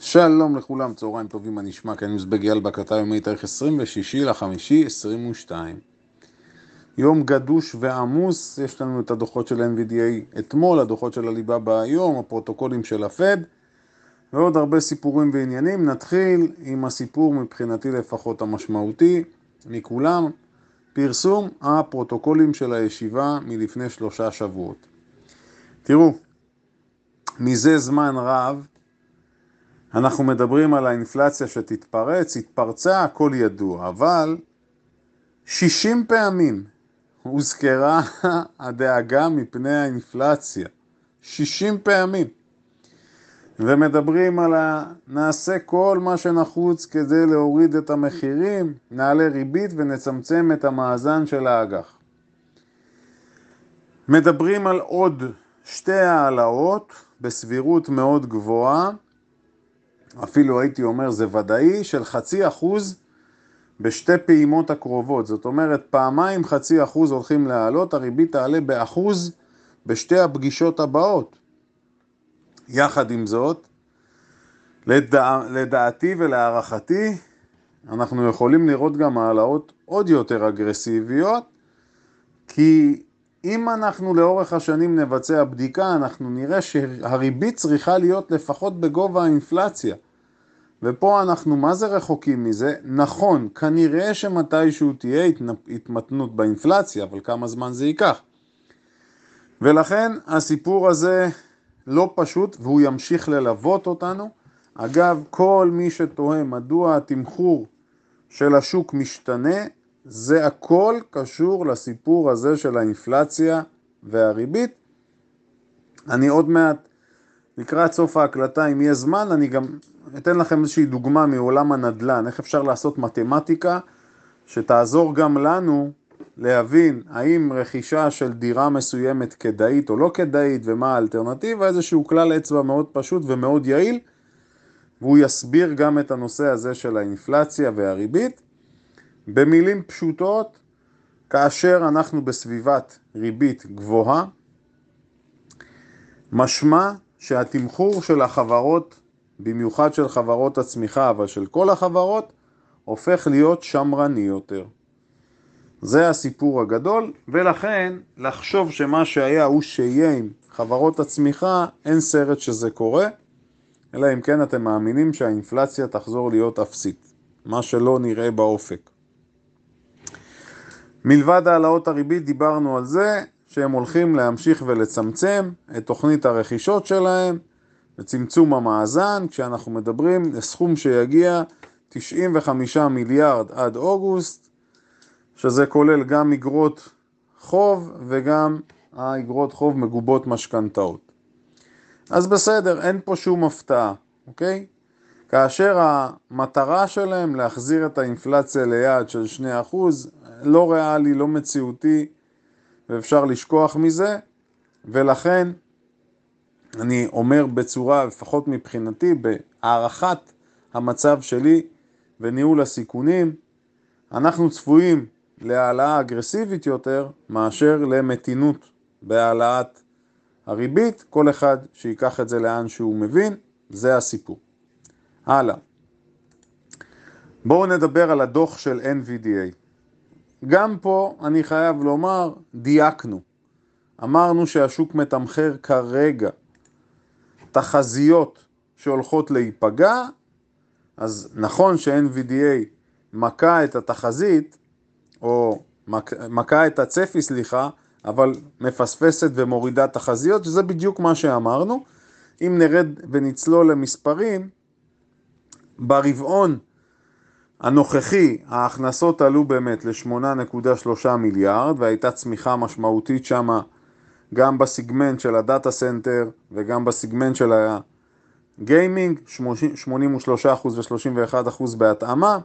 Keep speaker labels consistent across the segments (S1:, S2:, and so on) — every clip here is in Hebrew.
S1: שלום לכולם, צהריים טובים, מה נשמע? כאן מזבג אייל בהקלטה יומי תאריך 26 לחמישי 22. יום גדוש ועמוס, יש לנו את הדוחות של NVDA אתמול, הדוחות של הליבה בהיום, הפרוטוקולים של הפד ועוד הרבה סיפורים ועניינים. נתחיל עם הסיפור מבחינתי לפחות המשמעותי מכולם, פרסום הפרוטוקולים של הישיבה מלפני שלושה שבועות. תראו, מזה זמן רב אנחנו מדברים על האינפלציה שתתפרץ, התפרצה, הכל ידוע, אבל 60 פעמים הוזכרה הדאגה מפני האינפלציה. 60 פעמים. ומדברים על ה... נעשה כל מה שנחוץ כדי להוריד את המחירים, נעלה ריבית ונצמצם את המאזן של האג"ח. מדברים על עוד שתי העלאות בסבירות מאוד גבוהה, אפילו הייתי אומר זה ודאי, של חצי אחוז בשתי פעימות הקרובות. זאת אומרת, פעמיים חצי אחוז הולכים לעלות, הריבית תעלה באחוז בשתי הפגישות הבאות. יחד עם זאת, לדע... לדעתי ולהערכתי, אנחנו יכולים לראות גם העלאות עוד יותר אגרסיביות, כי אם אנחנו לאורך השנים נבצע בדיקה, אנחנו נראה שהריבית צריכה להיות לפחות בגובה האינפלציה. ופה אנחנו מה זה רחוקים מזה? נכון, כנראה שמתישהו תהיה התמתנות באינפלציה, אבל כמה זמן זה ייקח. ולכן הסיפור הזה לא פשוט והוא ימשיך ללוות אותנו. אגב, כל מי שתוהה מדוע התמחור של השוק משתנה, זה הכל קשור לסיפור הזה של האינפלציה והריבית. אני עוד מעט, לקראת סוף ההקלטה, אם יהיה זמן, אני גם אתן לכם איזושהי דוגמה מעולם הנדל"ן, איך אפשר לעשות מתמטיקה שתעזור גם לנו להבין האם רכישה של דירה מסוימת כדאית או לא כדאית ומה האלטרנטיבה, איזשהו כלל אצבע מאוד פשוט ומאוד יעיל, והוא יסביר גם את הנושא הזה של האינפלציה והריבית. במילים פשוטות, כאשר אנחנו בסביבת ריבית גבוהה, משמע שהתמחור של החברות, במיוחד של חברות הצמיחה, אבל של כל החברות, הופך להיות שמרני יותר. זה הסיפור הגדול, ולכן לחשוב שמה שהיה הוא שיהיה עם חברות הצמיחה, אין סרט שזה קורה, אלא אם כן אתם מאמינים שהאינפלציה תחזור להיות אפסית, מה שלא נראה באופק. מלבד העלאות הריבית דיברנו על זה שהם הולכים להמשיך ולצמצם את תוכנית הרכישות שלהם וצמצום המאזן, כשאנחנו מדברים לסכום שיגיע 95 מיליארד עד אוגוסט, שזה כולל גם אגרות חוב וגם האגרות חוב מגובות משכנתאות. אז בסדר, אין פה שום הפתעה, אוקיי? כאשר המטרה שלהם להחזיר את האינפלציה ליעד של 2%, לא ריאלי, לא מציאותי, ואפשר לשכוח מזה, ולכן אני אומר בצורה, לפחות מבחינתי, בהערכת המצב שלי וניהול הסיכונים, אנחנו צפויים להעלאה אגרסיבית יותר מאשר למתינות בהעלאת הריבית, כל אחד שיקח את זה לאן שהוא מבין, זה הסיפור. הלאה. בואו נדבר על הדוח של NVDA. גם פה אני חייב לומר, דייקנו. אמרנו שהשוק מתמחר כרגע תחזיות שהולכות להיפגע, אז נכון ש-NVDA מכה את התחזית, או מכה את הצפי, סליחה, אבל מפספסת ומורידה תחזיות, שזה בדיוק מה שאמרנו. אם נרד ונצלול למספרים, ברבעון הנוכחי ההכנסות עלו באמת ל-8.3 מיליארד והייתה צמיחה משמעותית שמה גם בסיגמנט של ה data center וגם בסיגמנט של ה gaming, 83% ו-31% בהתאמה.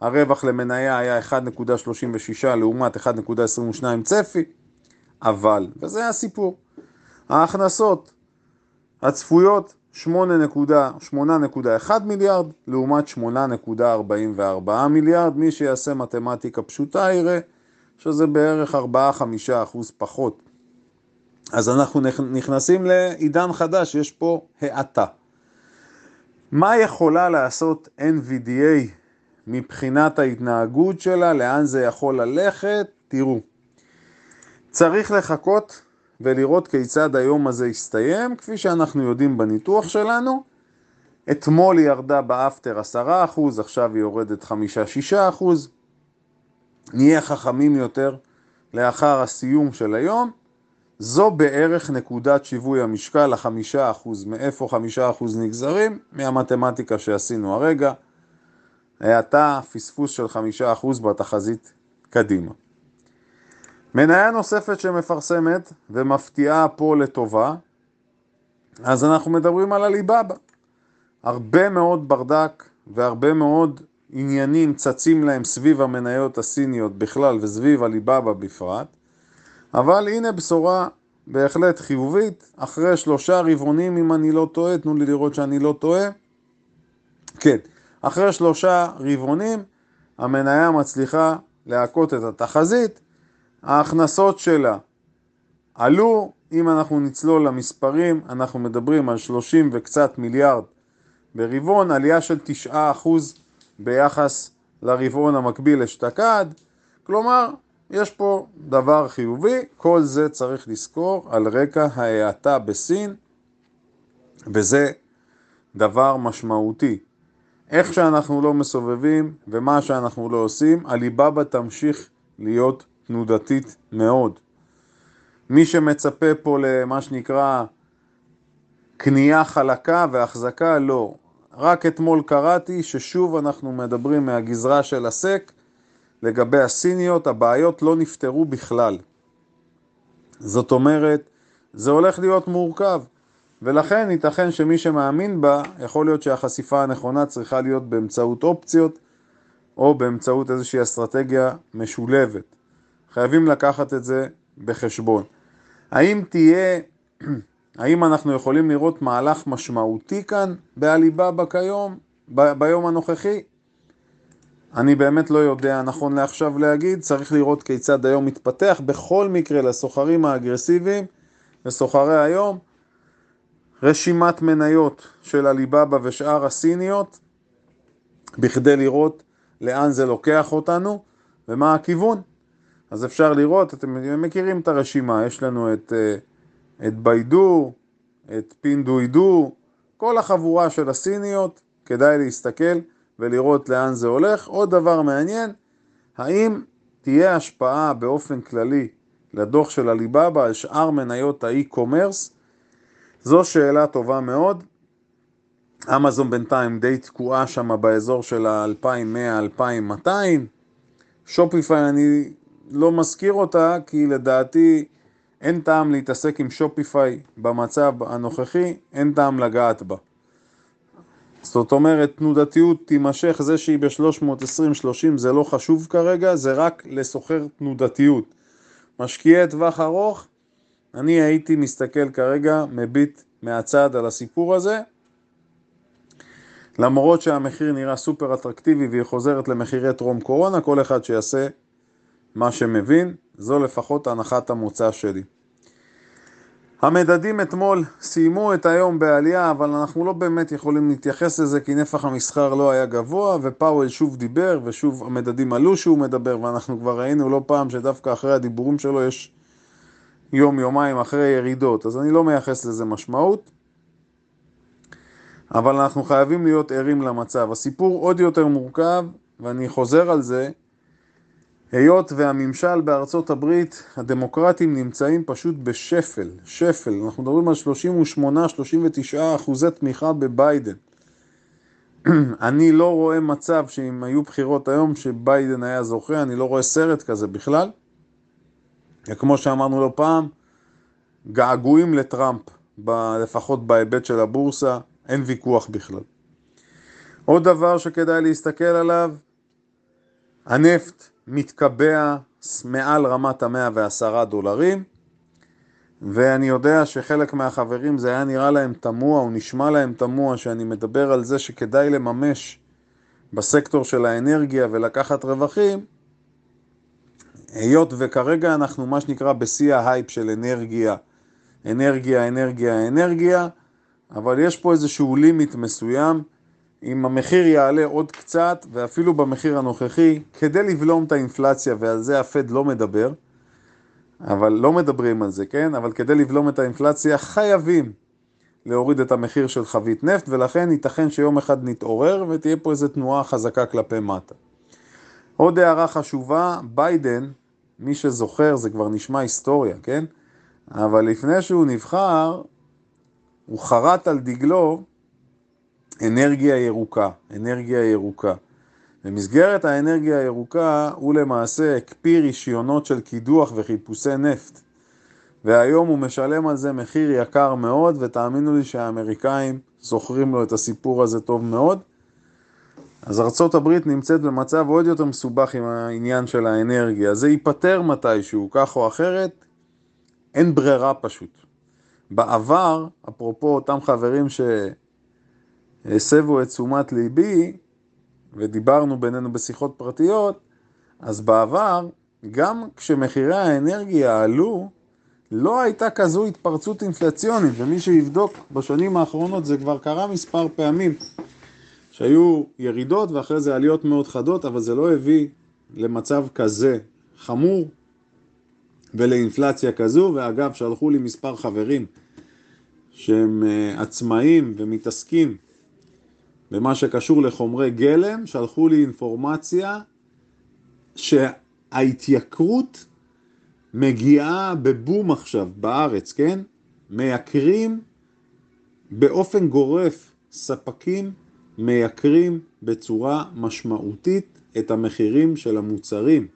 S1: הרווח למניה היה 1.36 לעומת 1.22 צפי, אבל, וזה הסיפור, ההכנסות הצפויות 8.1 מיליארד לעומת 8.44 מיליארד, מי שיעשה מתמטיקה פשוטה יראה שזה בערך 4-5 אחוז פחות. אז אנחנו נכנסים לעידן חדש, יש פה האטה. מה יכולה לעשות NVDA מבחינת ההתנהגות שלה, לאן זה יכול ללכת? תראו, צריך לחכות ולראות כיצד היום הזה יסתיים, כפי שאנחנו יודעים בניתוח שלנו. אתמול היא ירדה באפטר 10%, עכשיו היא יורדת 5-6%. נהיה חכמים יותר לאחר הסיום של היום. זו בערך נקודת שיווי המשקל, החמישה אחוז. מאיפה חמישה אחוז נגזרים? מהמתמטיקה שעשינו הרגע. האטה, פספוס של חמישה אחוז בתחזית קדימה. מניה נוספת שמפרסמת ומפתיעה פה לטובה, אז אנחנו מדברים על הליבאבא. הרבה מאוד ברדק והרבה מאוד עניינים צצים להם סביב המניות הסיניות בכלל וסביב הליבאבא בפרט, אבל הנה בשורה בהחלט חיובית, אחרי שלושה רבעונים אם אני לא טועה, תנו לי לראות שאני לא טועה, כן, אחרי שלושה רבעונים המניה מצליחה להכות את התחזית, ההכנסות שלה עלו, אם אנחנו נצלול למספרים, אנחנו מדברים על 30 וקצת מיליארד ברבעון, עלייה של 9% ביחס לרבעון המקביל אשתקד, כלומר, יש פה דבר חיובי, כל זה צריך לזכור על רקע ההאטה בסין, וזה דבר משמעותי. איך שאנחנו לא מסובבים ומה שאנחנו לא עושים, הליבאבא תמשיך להיות תנודתית מאוד. מי שמצפה פה למה שנקרא קנייה חלקה והחזקה, לא. רק אתמול קראתי ששוב אנחנו מדברים מהגזרה של הסק לגבי הסיניות, הבעיות לא נפתרו בכלל. זאת אומרת, זה הולך להיות מורכב, ולכן ייתכן שמי שמאמין בה, יכול להיות שהחשיפה הנכונה צריכה להיות באמצעות אופציות, או באמצעות איזושהי אסטרטגיה משולבת. חייבים לקחת את זה בחשבון. האם תהיה, האם אנחנו יכולים לראות מהלך משמעותי כאן בעליבאבא כיום, ב- ביום הנוכחי? אני באמת לא יודע נכון לעכשיו להגיד, צריך לראות כיצד היום מתפתח. בכל מקרה לסוחרים האגרסיביים וסוחרי היום, רשימת מניות של הליבאבא ושאר הסיניות, בכדי לראות לאן זה לוקח אותנו ומה הכיוון. אז אפשר לראות, אתם מכירים את הרשימה, יש לנו את, אה, את ביידו, את פינדוידו, כל החבורה של הסיניות, כדאי להסתכל ולראות לאן זה הולך. עוד דבר מעניין, האם תהיה השפעה באופן כללי לדוח של הליבאבא על שאר מניות האי-קומרס? זו שאלה טובה מאוד. אמזון בינתיים די תקועה שם באזור של ה-2100-2200. שופיפיי אני לא מזכיר אותה כי לדעתי אין טעם להתעסק עם שופיפיי במצב הנוכחי, אין טעם לגעת בה. זאת אומרת, תנודתיות תימשך, זה שהיא ב-320-30 זה לא חשוב כרגע, זה רק לסוחר תנודתיות. משקיעי טווח ארוך, אני הייתי מסתכל כרגע, מביט מהצד על הסיפור הזה, למרות שהמחיר נראה סופר אטרקטיבי והיא חוזרת למחירי טרום קורונה, כל אחד שיעשה מה שמבין, זו לפחות הנחת המוצא שלי. המדדים אתמול סיימו את היום בעלייה, אבל אנחנו לא באמת יכולים להתייחס לזה כי נפח המסחר לא היה גבוה, ופאוול שוב דיבר, ושוב המדדים עלו שהוא מדבר, ואנחנו כבר ראינו לא פעם שדווקא אחרי הדיבורים שלו יש יום, יומיים אחרי ירידות, אז אני לא מייחס לזה משמעות, אבל אנחנו חייבים להיות ערים למצב. הסיפור עוד יותר מורכב, ואני חוזר על זה, היות והממשל בארצות הברית, הדמוקרטים נמצאים פשוט בשפל, שפל, אנחנו מדברים על 38-39 אחוזי תמיכה בביידן. אני לא רואה מצב שאם היו בחירות היום שביידן היה זוכה, אני לא רואה סרט כזה בכלל. וכמו שאמרנו לא פעם, געגועים לטראמפ, ב, לפחות בהיבט של הבורסה, אין ויכוח בכלל. עוד דבר שכדאי להסתכל עליו, הנפט מתקבע מעל רמת המאה ועשרה דולרים, ואני יודע שחלק מהחברים זה היה נראה להם תמוה, או נשמע להם תמוה, שאני מדבר על זה שכדאי לממש בסקטור של האנרגיה ולקחת רווחים, היות וכרגע אנחנו מה שנקרא בשיא ההייפ של אנרגיה, אנרגיה, אנרגיה, אנרגיה, אבל יש פה איזשהו לימיט מסוים אם המחיר יעלה עוד קצת, ואפילו במחיר הנוכחי, כדי לבלום את האינפלציה, ועל זה הפד לא מדבר, אבל לא מדברים על זה, כן? אבל כדי לבלום את האינפלציה חייבים להוריד את המחיר של חבית נפט, ולכן ייתכן שיום אחד נתעורר ותהיה פה איזו תנועה חזקה כלפי מטה. עוד הערה חשובה, ביידן, מי שזוכר, זה כבר נשמע היסטוריה, כן? אבל לפני שהוא נבחר, הוא חרט על דגלו אנרגיה ירוקה, אנרגיה ירוקה. במסגרת האנרגיה הירוקה הוא למעשה הקפיא רישיונות של קידוח וחיפושי נפט. והיום הוא משלם על זה מחיר יקר מאוד, ותאמינו לי שהאמריקאים זוכרים לו את הסיפור הזה טוב מאוד. אז ארה"ב נמצאת במצב עוד יותר מסובך עם העניין של האנרגיה. זה ייפתר מתישהו, כך או אחרת, אין ברירה פשוט. בעבר, אפרופו אותם חברים שהסבו את תשומת ליבי, ודיברנו בינינו בשיחות פרטיות, אז בעבר, גם כשמחירי האנרגיה עלו, לא הייתה כזו התפרצות אינפלציונית, ומי שיבדוק בשנים האחרונות זה כבר קרה מספר פעמים, שהיו ירידות ואחרי זה עליות מאוד חדות, אבל זה לא הביא למצב כזה חמור ולאינפלציה כזו, ואגב, שלחו לי מספר חברים שהם אה, עצמאים ומתעסקים במה שקשור לחומרי גלם, שלחו לי אינפורמציה שההתייקרות מגיעה בבום עכשיו בארץ, כן? מייקרים באופן גורף, ספקים מייקרים בצורה משמעותית את המחירים של המוצרים.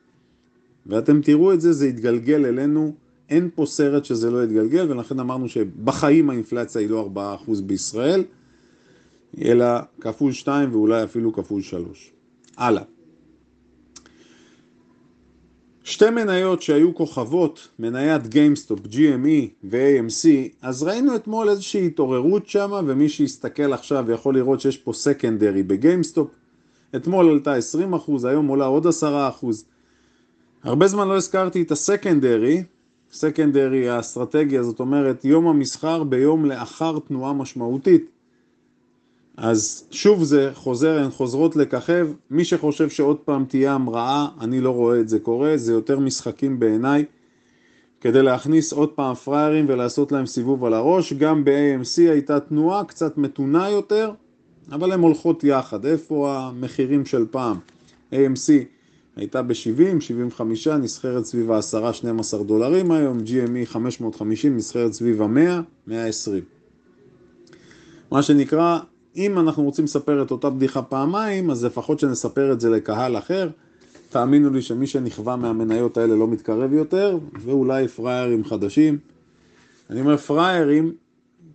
S1: ואתם תראו את זה, זה יתגלגל אלינו, אין פה סרט שזה לא יתגלגל, ולכן אמרנו שבחיים האינפלציה היא לא 4% בישראל, אלא כפול 2 ואולי אפילו כפול 3. הלאה. שתי מניות שהיו כוכבות, מניית גיימסטופ, GME ו-AMC, אז ראינו אתמול איזושהי התעוררות שם, ומי שיסתכל עכשיו יכול לראות שיש פה secondary בגיימסטופ. אתמול עלתה 20%, היום עולה עוד 10%. הרבה זמן לא הזכרתי את ה secondary, secondary האסטרטגיה, זאת אומרת יום המסחר ביום לאחר תנועה משמעותית. אז שוב זה חוזר, הן חוזרות לככב, מי שחושב שעוד פעם תהיה המראה, אני לא רואה את זה קורה, זה יותר משחקים בעיניי, כדי להכניס עוד פעם פריירים ולעשות להם סיבוב על הראש, גם ב-AMC הייתה תנועה קצת מתונה יותר, אבל הן הולכות יחד, איפה המחירים של פעם? AMC הייתה ב-70, 75, נסחרת סביב ה-10-12 דולרים היום, GME 550 נסחרת סביב ה-100, 120. מה שנקרא, אם אנחנו רוצים לספר את אותה בדיחה פעמיים, אז לפחות שנספר את זה לקהל אחר. תאמינו לי שמי שנכווה מהמניות האלה לא מתקרב יותר, ואולי פריירים חדשים. אני אומר פריירים,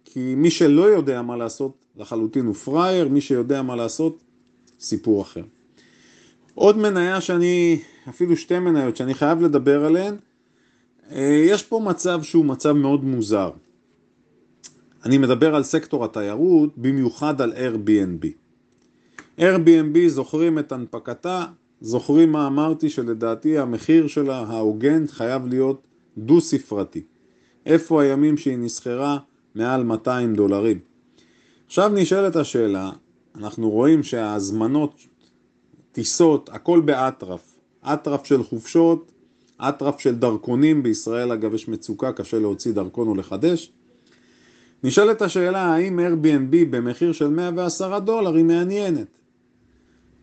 S1: כי מי שלא יודע מה לעשות לחלוטין הוא פרייר, מי שיודע מה לעשות, סיפור אחר. עוד מניה שאני, אפילו שתי מניות שאני חייב לדבר עליהן, אה, יש פה מצב שהוא מצב מאוד מוזר. אני מדבר על סקטור התיירות, במיוחד על Airbnb. Airbnb זוכרים את הנפקתה, זוכרים מה אמרתי שלדעתי המחיר שלה ההוגן חייב להיות דו ספרתי. איפה הימים שהיא נסחרה מעל 200 דולרים? עכשיו נשאלת השאלה, אנחנו רואים שההזמנות, טיסות, הכל באטרף. אטרף של חופשות, אטרף של דרכונים, בישראל אגב יש מצוקה, קשה להוציא דרכון או לחדש. נשאלת השאלה האם Airbnb במחיר של 110 דולר היא מעניינת.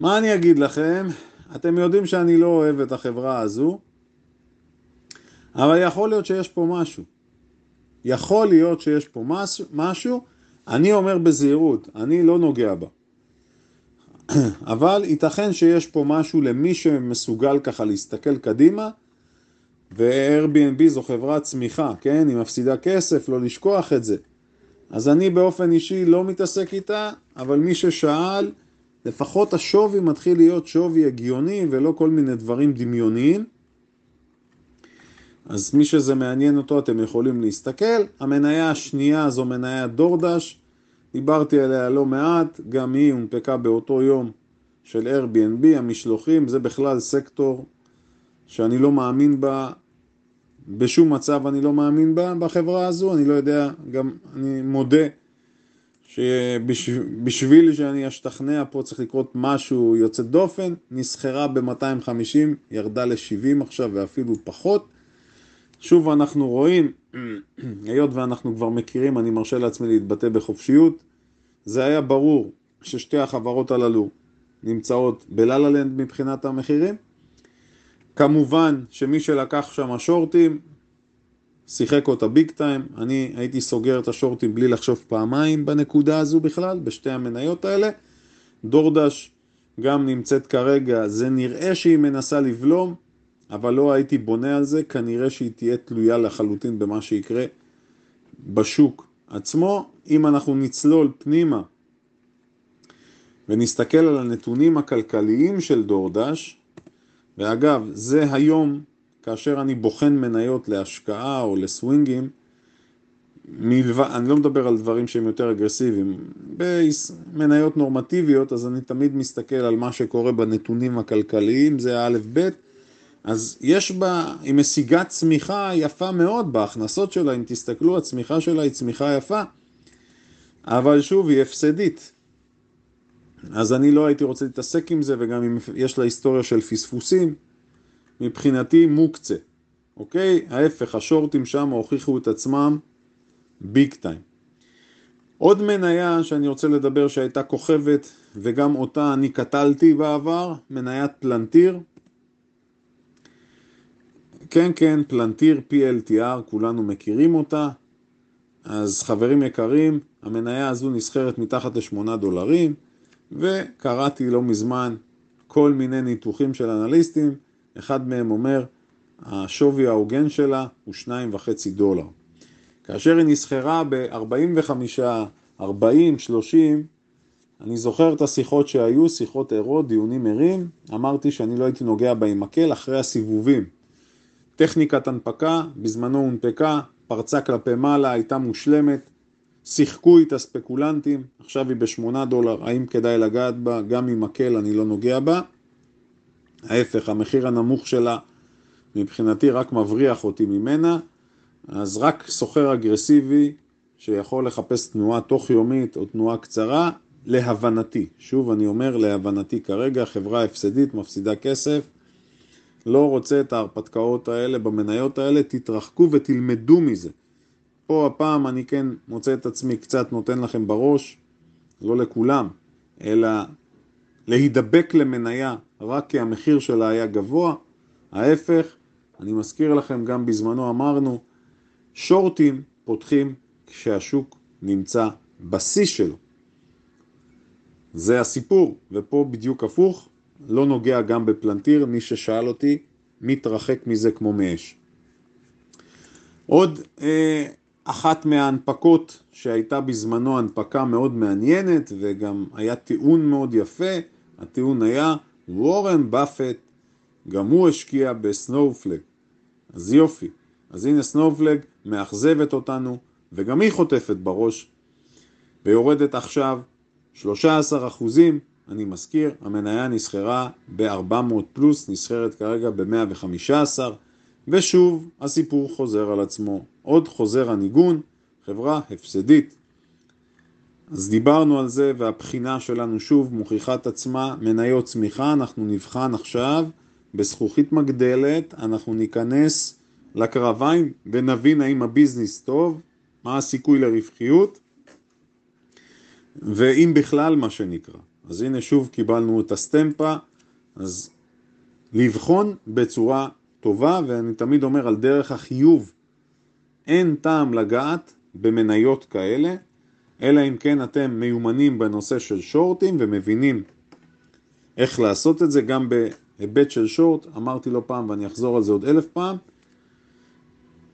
S1: מה אני אגיד לכם? אתם יודעים שאני לא אוהב את החברה הזו, אבל יכול להיות שיש פה משהו. יכול להיות שיש פה משהו, משהו אני אומר בזהירות, אני לא נוגע בה. אבל ייתכן שיש פה משהו למי שמסוגל ככה להסתכל קדימה, ו-Airbnb זו חברת צמיחה, כן? היא מפסידה כסף, לא לשכוח את זה. אז אני באופן אישי לא מתעסק איתה, אבל מי ששאל, לפחות השווי מתחיל להיות שווי הגיוני ולא כל מיני דברים דמיוניים. אז מי שזה מעניין אותו אתם יכולים להסתכל. המניה השנייה זו מניה דורדש, דיברתי עליה לא מעט, גם היא הונפקה באותו יום של Airbnb, המשלוחים, זה בכלל סקטור שאני לא מאמין בה בשום מצב אני לא מאמין בה, בחברה הזו, אני לא יודע, גם אני מודה שבשביל שאני אשתכנע פה צריך לקרות משהו יוצא דופן, נסחרה ב-250, ירדה ל-70 עכשיו ואפילו פחות. שוב אנחנו רואים, היות ואנחנו כבר מכירים, אני מרשה לעצמי להתבטא בחופשיות, זה היה ברור ששתי החברות הללו נמצאות בלה-לה-לנד מבחינת המחירים. כמובן שמי שלקח שם שורטים, שיחק אותה ביג טיים, אני הייתי סוגר את השורטים בלי לחשוב פעמיים בנקודה הזו בכלל, בשתי המניות האלה. דורדש גם נמצאת כרגע, זה נראה שהיא מנסה לבלום, אבל לא הייתי בונה על זה, כנראה שהיא תהיה תלויה לחלוטין במה שיקרה בשוק עצמו. אם אנחנו נצלול פנימה ונסתכל על הנתונים הכלכליים של דורדש, ואגב, זה היום, כאשר אני בוחן מניות להשקעה או לסווינגים, מלבד, אני לא מדבר על דברים שהם יותר אגרסיביים, במניות נורמטיביות, אז אני תמיד מסתכל על מה שקורה בנתונים הכלכליים, זה האלף בית, אז יש בה, היא משיגה צמיחה יפה מאוד בהכנסות שלה, אם תסתכלו, הצמיחה שלה היא צמיחה יפה, אבל שוב, היא הפסדית. אז אני לא הייתי רוצה להתעסק עם זה, וגם אם יש לה היסטוריה של פספוסים, מבחינתי מוקצה, אוקיי? ההפך, השורטים שם הוכיחו את עצמם ביג טיים. עוד מניה שאני רוצה לדבר שהייתה כוכבת, וגם אותה אני קטלתי בעבר, מניית פלנטיר. כן, כן, פלנטיר PLTR, כולנו מכירים אותה. אז חברים יקרים, המניה הזו נסחרת מתחת לשמונה דולרים. וקראתי לא מזמן כל מיני ניתוחים של אנליסטים, אחד מהם אומר השווי ההוגן שלה הוא שניים וחצי דולר. כאשר היא נסחרה ב-45, 40, 30, אני זוכר את השיחות שהיו, שיחות ערות, דיונים ערים, אמרתי שאני לא הייתי נוגע בה עם מקל אחרי הסיבובים. טכניקת הנפקה, בזמנו הונפקה, פרצה כלפי מעלה, הייתה מושלמת, שיחקו איתה ספקולנטים, עכשיו היא בשמונה דולר, האם כדאי לגעת בה? גם עם מקל אני לא נוגע בה. ההפך, המחיר הנמוך שלה מבחינתי רק מבריח אותי ממנה, אז רק סוחר אגרסיבי שיכול לחפש תנועה תוך יומית או תנועה קצרה, להבנתי, שוב אני אומר להבנתי כרגע, חברה הפסדית, מפסידה כסף, לא רוצה את ההרפתקאות האלה במניות האלה, תתרחקו ותלמדו מזה. פה הפעם אני כן מוצא את עצמי קצת נותן לכם בראש, לא לכולם, אלא להידבק למניה רק כי המחיר שלה היה גבוה. ההפך, אני מזכיר לכם, גם בזמנו אמרנו, שורטים פותחים כשהשוק נמצא בשיא שלו. זה הסיפור, ופה בדיוק הפוך, לא נוגע גם בפלנטיר, מי ששאל אותי, מתרחק מזה כמו מאש. עוד אה, אחת מההנפקות שהייתה בזמנו הנפקה מאוד מעניינת וגם היה טיעון מאוד יפה, הטיעון היה וורן באפט, גם הוא השקיע בסנופלג. אז יופי, אז הנה סנופלג מאכזבת אותנו וגם היא חוטפת בראש ויורדת עכשיו 13 אחוזים, אני מזכיר, המניה נסחרה ב-400 פלוס, נסחרת כרגע ב-115 ושוב הסיפור חוזר על עצמו, עוד חוזר הניגון, חברה הפסדית. אז דיברנו על זה והבחינה שלנו שוב מוכיחה את עצמה, מניות צמיחה, אנחנו נבחן עכשיו בזכוכית מגדלת, אנחנו ניכנס לקרביים ונבין האם הביזנס טוב, מה הסיכוי לרווחיות ואם בכלל מה שנקרא. אז הנה שוב קיבלנו את הסטמפה, אז לבחון בצורה טובה, ואני תמיד אומר על דרך החיוב, אין טעם לגעת במניות כאלה, אלא אם כן אתם מיומנים בנושא של שורטים ומבינים איך לעשות את זה, גם בהיבט של שורט, אמרתי לא פעם ואני אחזור על זה עוד אלף פעם,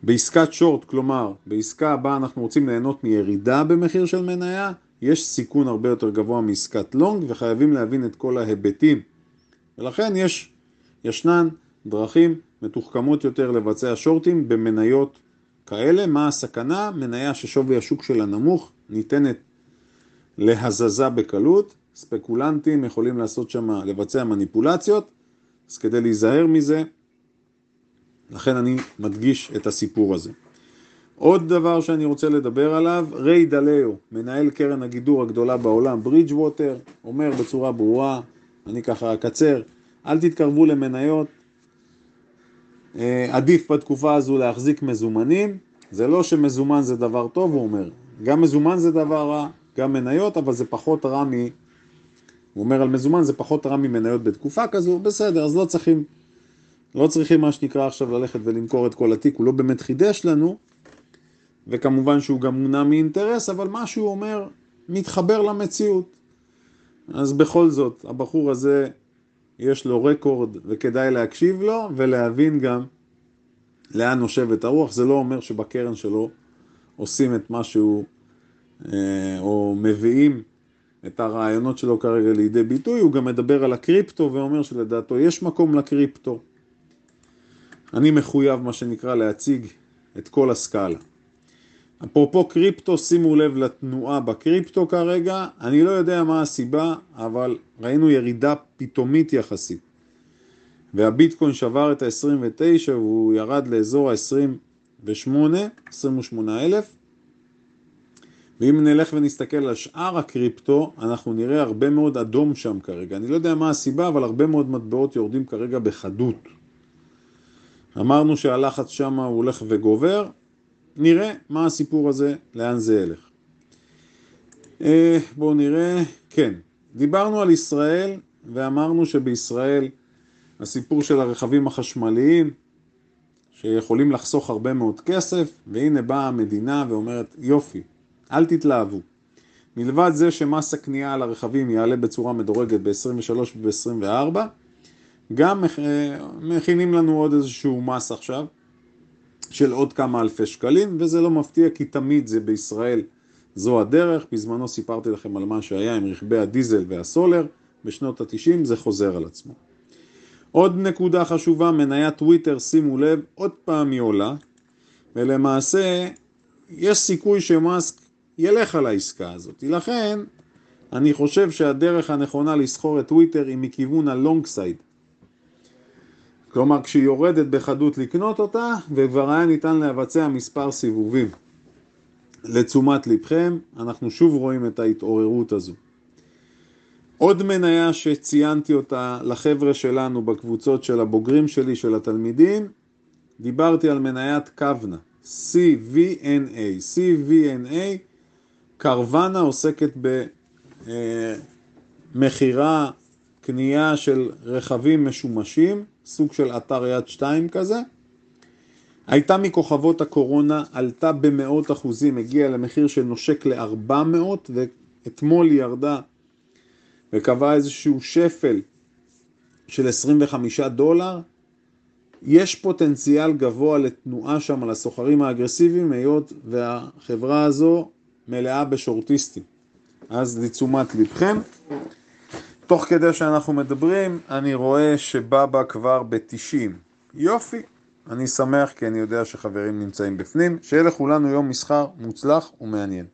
S1: בעסקת שורט, כלומר בעסקה הבאה אנחנו רוצים ליהנות מירידה במחיר של מניה, יש סיכון הרבה יותר גבוה מעסקת לונג וחייבים להבין את כל ההיבטים. ולכן יש, ישנן דרכים מתוחכמות יותר לבצע שורטים במניות כאלה. מה הסכנה? מניה ששווי השוק שלה נמוך, ניתנת להזזה בקלות, ספקולנטים יכולים לעשות שם, לבצע מניפולציות, אז כדי להיזהר מזה, לכן אני מדגיש את הסיפור הזה. עוד דבר שאני רוצה לדבר עליו, ריי דליו, מנהל קרן הגידור הגדולה בעולם, ברידג' ווטר, אומר בצורה ברורה, אני ככה אקצר, אל תתקרבו למניות, עדיף בתקופה הזו להחזיק מזומנים, זה לא שמזומן זה דבר טוב, הוא אומר, גם מזומן זה דבר רע, גם מניות, אבל זה פחות רע מ... הוא אומר על מזומן זה פחות רע ממניות בתקופה כזו, בסדר, אז לא צריכים, לא צריכים מה שנקרא עכשיו ללכת ולמכור את כל התיק, הוא לא באמת חידש לנו, וכמובן שהוא גם מונע מאינטרס, אבל מה שהוא אומר מתחבר למציאות. אז בכל זאת, הבחור הזה יש לו רקורד וכדאי להקשיב לו ולהבין גם לאן נושבת הרוח. זה לא אומר שבקרן שלו עושים את מה שהוא, אה, או מביאים את הרעיונות שלו כרגע לידי ביטוי, הוא גם מדבר על הקריפטו ואומר שלדעתו יש מקום לקריפטו. אני מחויב, מה שנקרא, להציג את כל הסקאלה. אפרופו קריפטו, שימו לב לתנועה בקריפטו כרגע, אני לא יודע מה הסיבה, אבל ראינו ירידה פתאומית יחסית. והביטקוין שבר את ה-29 והוא ירד לאזור ה-28, 28 אלף. ואם נלך ונסתכל על שאר הקריפטו, אנחנו נראה הרבה מאוד אדום שם כרגע. אני לא יודע מה הסיבה, אבל הרבה מאוד מטבעות יורדים כרגע בחדות. אמרנו שהלחץ שם הולך וגובר, נראה מה הסיפור הזה, לאן זה ילך. אה, בואו נראה, כן, דיברנו על ישראל ואמרנו שבישראל הסיפור של הרכבים החשמליים שיכולים לחסוך הרבה מאוד כסף והנה באה המדינה ואומרת יופי, אל תתלהבו. מלבד זה שמס הקנייה על הרכבים יעלה בצורה מדורגת ב-23 וב-24 גם מכינים לנו עוד איזשהו מס עכשיו של עוד כמה אלפי שקלים, וזה לא מפתיע כי תמיד זה בישראל זו הדרך. בזמנו סיפרתי לכם על מה שהיה עם רכבי הדיזל והסולר, בשנות ה-90 זה חוזר על עצמו. עוד נקודה חשובה, מניית טוויטר, שימו לב, עוד פעם היא עולה, ולמעשה יש סיכוי שמאסק ילך על העסקה הזאת. לכן, אני חושב שהדרך הנכונה לסחור את טוויטר היא מכיוון הלונג סייד. כלומר כשהיא יורדת בחדות לקנות אותה וכבר היה ניתן לבצע מספר סיבובים. לתשומת לבכם, אנחנו שוב רואים את ההתעוררות הזו. עוד מניה שציינתי אותה לחבר'ה שלנו בקבוצות של הבוגרים שלי, של התלמידים, דיברתי על מניית קוונה, CVNA. CVNA, קרוונה עוסקת במכירה, קנייה של רכבים משומשים, סוג של אתר יד שתיים כזה. הייתה מכוכבות הקורונה, עלתה במאות אחוזים, הגיעה למחיר של נושק ל-400 ואתמול היא ירדה וקבעה איזשהו שפל של 25 דולר. יש פוטנציאל גבוה לתנועה שם על הסוחרים האגרסיביים היות והחברה הזו מלאה בשורטיסטים. אז לתשומת לבכם. תוך כדי שאנחנו מדברים, אני רואה שבבא כבר ב-90. יופי, אני שמח כי אני יודע שחברים נמצאים בפנים. שיהיה לכולנו יום מסחר מוצלח ומעניין.